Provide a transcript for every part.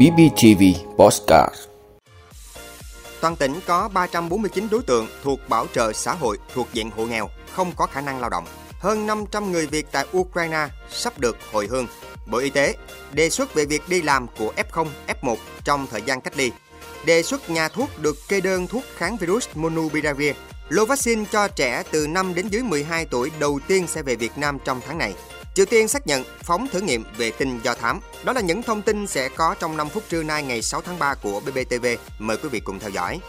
BBTV Postcard Toàn tỉnh có 349 đối tượng thuộc bảo trợ xã hội thuộc diện hộ nghèo, không có khả năng lao động. Hơn 500 người Việt tại Ukraine sắp được hồi hương. Bộ Y tế đề xuất về việc đi làm của F0, F1 trong thời gian cách ly. Đề xuất nhà thuốc được kê đơn thuốc kháng virus Monubiravir. Lô vaccine cho trẻ từ 5 đến dưới 12 tuổi đầu tiên sẽ về Việt Nam trong tháng này. Triều Tiên xác nhận phóng thử nghiệm vệ tinh do thám. Đó là những thông tin sẽ có trong 5 phút trưa nay ngày 6 tháng 3 của BBTV. Mời quý vị cùng theo dõi.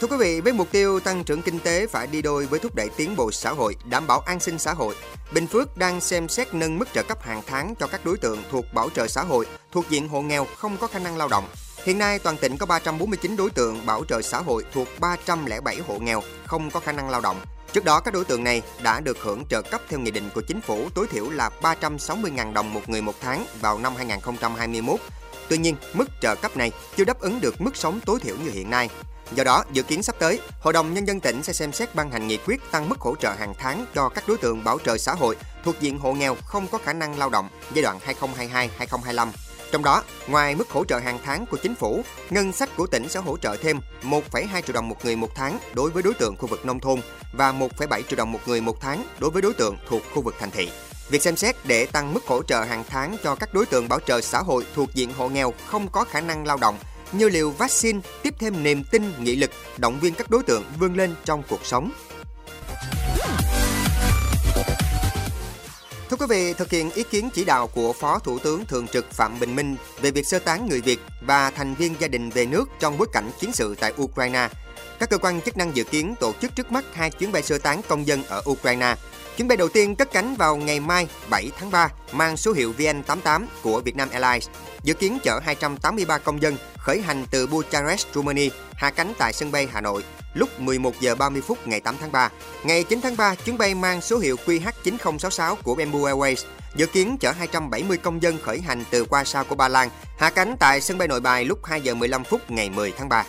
Thưa quý vị, với mục tiêu tăng trưởng kinh tế phải đi đôi với thúc đẩy tiến bộ xã hội, đảm bảo an sinh xã hội, Bình Phước đang xem xét nâng mức trợ cấp hàng tháng cho các đối tượng thuộc bảo trợ xã hội thuộc diện hộ nghèo không có khả năng lao động. Hiện nay toàn tỉnh có 349 đối tượng bảo trợ xã hội thuộc 307 hộ nghèo không có khả năng lao động. Trước đó, các đối tượng này đã được hưởng trợ cấp theo nghị định của chính phủ tối thiểu là 360.000 đồng một người một tháng vào năm 2021. Tuy nhiên, mức trợ cấp này chưa đáp ứng được mức sống tối thiểu như hiện nay. Do đó, dự kiến sắp tới, Hội đồng Nhân dân tỉnh sẽ xem xét ban hành nghị quyết tăng mức hỗ trợ hàng tháng cho các đối tượng bảo trợ xã hội thuộc diện hộ nghèo không có khả năng lao động giai đoạn 2022-2025. Trong đó, ngoài mức hỗ trợ hàng tháng của chính phủ, ngân sách của tỉnh sẽ hỗ trợ thêm 1,2 triệu đồng một người một tháng đối với đối tượng khu vực nông thôn và 1,7 triệu đồng một người một tháng đối với đối tượng thuộc khu vực thành thị. Việc xem xét để tăng mức hỗ trợ hàng tháng cho các đối tượng bảo trợ xã hội thuộc diện hộ nghèo không có khả năng lao động như liều vaccine tiếp thêm niềm tin, nghị lực, động viên các đối tượng vươn lên trong cuộc sống. Thưa quý vị, thực hiện ý kiến chỉ đạo của Phó Thủ tướng Thường trực Phạm Bình Minh về việc sơ tán người Việt và thành viên gia đình về nước trong bối cảnh chiến sự tại Ukraine, các cơ quan chức năng dự kiến tổ chức trước mắt hai chuyến bay sơ tán công dân ở Ukraine. Chuyến bay đầu tiên cất cánh vào ngày mai 7 tháng 3 mang số hiệu VN88 của Vietnam Airlines, dự kiến chở 283 công dân khởi hành từ Bucharest, Romania, hạ cánh tại sân bay Hà Nội lúc 11 giờ 30 phút ngày 8 tháng 3. Ngày 9 tháng 3, chuyến bay mang số hiệu QH9066 của Bamboo Airways dự kiến chở 270 công dân khởi hành từ Warsaw của Ba Lan, hạ cánh tại sân bay Nội Bài lúc 2 giờ 15 phút ngày 10 tháng 3.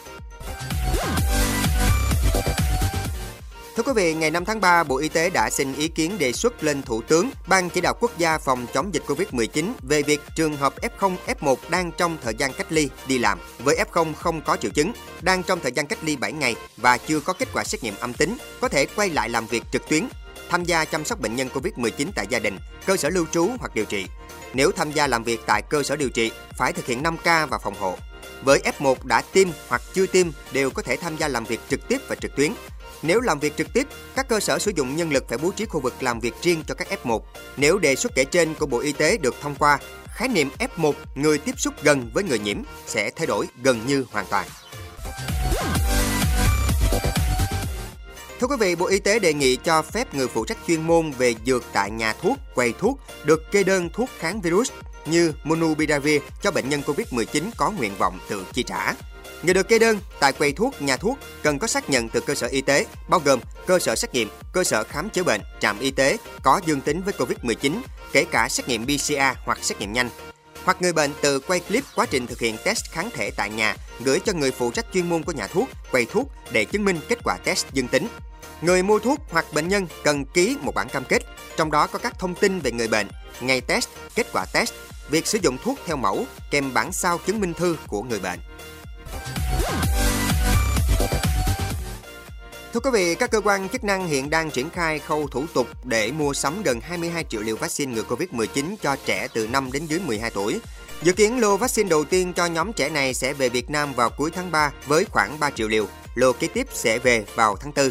Thưa quý vị, ngày 5 tháng 3, Bộ Y tế đã xin ý kiến đề xuất lên Thủ tướng, Ban chỉ đạo quốc gia phòng chống dịch COVID-19 về việc trường hợp F0, F1 đang trong thời gian cách ly đi làm với F0 không có triệu chứng, đang trong thời gian cách ly 7 ngày và chưa có kết quả xét nghiệm âm tính, có thể quay lại làm việc trực tuyến, tham gia chăm sóc bệnh nhân COVID-19 tại gia đình, cơ sở lưu trú hoặc điều trị. Nếu tham gia làm việc tại cơ sở điều trị, phải thực hiện 5K và phòng hộ. Với F1 đã tiêm hoặc chưa tiêm đều có thể tham gia làm việc trực tiếp và trực tuyến. Nếu làm việc trực tiếp, các cơ sở sử dụng nhân lực phải bố trí khu vực làm việc riêng cho các F1. Nếu đề xuất kể trên của Bộ Y tế được thông qua, khái niệm F1 người tiếp xúc gần với người nhiễm sẽ thay đổi gần như hoàn toàn. Thưa quý vị, Bộ Y tế đề nghị cho phép người phụ trách chuyên môn về dược tại nhà thuốc, quầy thuốc được kê đơn thuốc kháng virus như Monubiravir cho bệnh nhân COVID-19 có nguyện vọng tự chi trả. Người được kê đơn tại quầy thuốc, nhà thuốc cần có xác nhận từ cơ sở y tế, bao gồm cơ sở xét nghiệm, cơ sở khám chữa bệnh, trạm y tế có dương tính với COVID-19, kể cả xét nghiệm PCR hoặc xét nghiệm nhanh. Hoặc người bệnh tự quay clip quá trình thực hiện test kháng thể tại nhà, gửi cho người phụ trách chuyên môn của nhà thuốc, quầy thuốc để chứng minh kết quả test dương tính. Người mua thuốc hoặc bệnh nhân cần ký một bản cam kết, trong đó có các thông tin về người bệnh, ngày test, kết quả test, việc sử dụng thuốc theo mẫu kèm bản sao chứng minh thư của người bệnh. Thưa quý vị, các cơ quan chức năng hiện đang triển khai khâu thủ tục để mua sắm gần 22 triệu liều vaccine ngừa Covid-19 cho trẻ từ 5 đến dưới 12 tuổi. Dự kiến lô vaccine đầu tiên cho nhóm trẻ này sẽ về Việt Nam vào cuối tháng 3 với khoảng 3 triệu liều. Lô kế tiếp sẽ về vào tháng 4.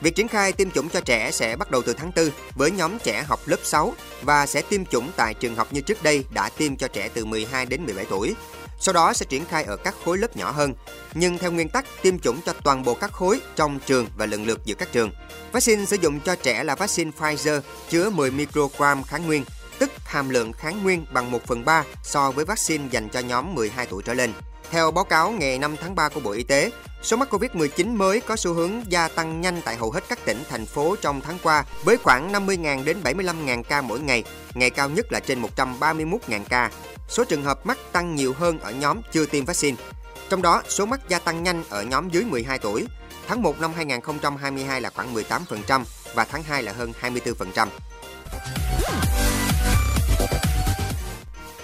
Việc triển khai tiêm chủng cho trẻ sẽ bắt đầu từ tháng 4 với nhóm trẻ học lớp 6 và sẽ tiêm chủng tại trường học như trước đây đã tiêm cho trẻ từ 12 đến 17 tuổi. Sau đó sẽ triển khai ở các khối lớp nhỏ hơn, nhưng theo nguyên tắc tiêm chủng cho toàn bộ các khối trong trường và lần lượt giữa các trường. Vaccine sử dụng cho trẻ là vaccine Pfizer chứa 10 microgram kháng nguyên, tức hàm lượng kháng nguyên bằng 1 phần 3 so với vaccine dành cho nhóm 12 tuổi trở lên. Theo báo cáo ngày 5 tháng 3 của Bộ Y tế, số mắc Covid-19 mới có xu hướng gia tăng nhanh tại hầu hết các tỉnh, thành phố trong tháng qua với khoảng 50.000 đến 75.000 ca mỗi ngày, ngày cao nhất là trên 131.000 ca. Số trường hợp mắc tăng nhiều hơn ở nhóm chưa tiêm vaccine. Trong đó, số mắc gia tăng nhanh ở nhóm dưới 12 tuổi. Tháng 1 năm 2022 là khoảng 18% và tháng 2 là hơn 24%.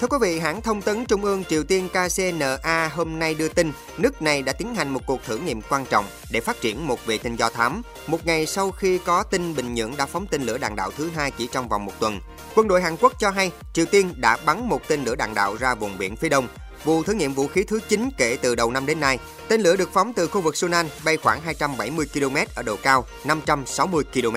Thưa quý vị, hãng thông tấn Trung ương Triều Tiên KCNA hôm nay đưa tin nước này đã tiến hành một cuộc thử nghiệm quan trọng để phát triển một vệ tinh do thám, một ngày sau khi có tin Bình Nhưỡng đã phóng tên lửa đạn đạo thứ hai chỉ trong vòng một tuần. Quân đội Hàn Quốc cho hay Triều Tiên đã bắn một tên lửa đạn đạo ra vùng biển phía đông, vụ thử nghiệm vũ khí thứ 9 kể từ đầu năm đến nay. Tên lửa được phóng từ khu vực Sunan bay khoảng 270 km ở độ cao 560 km.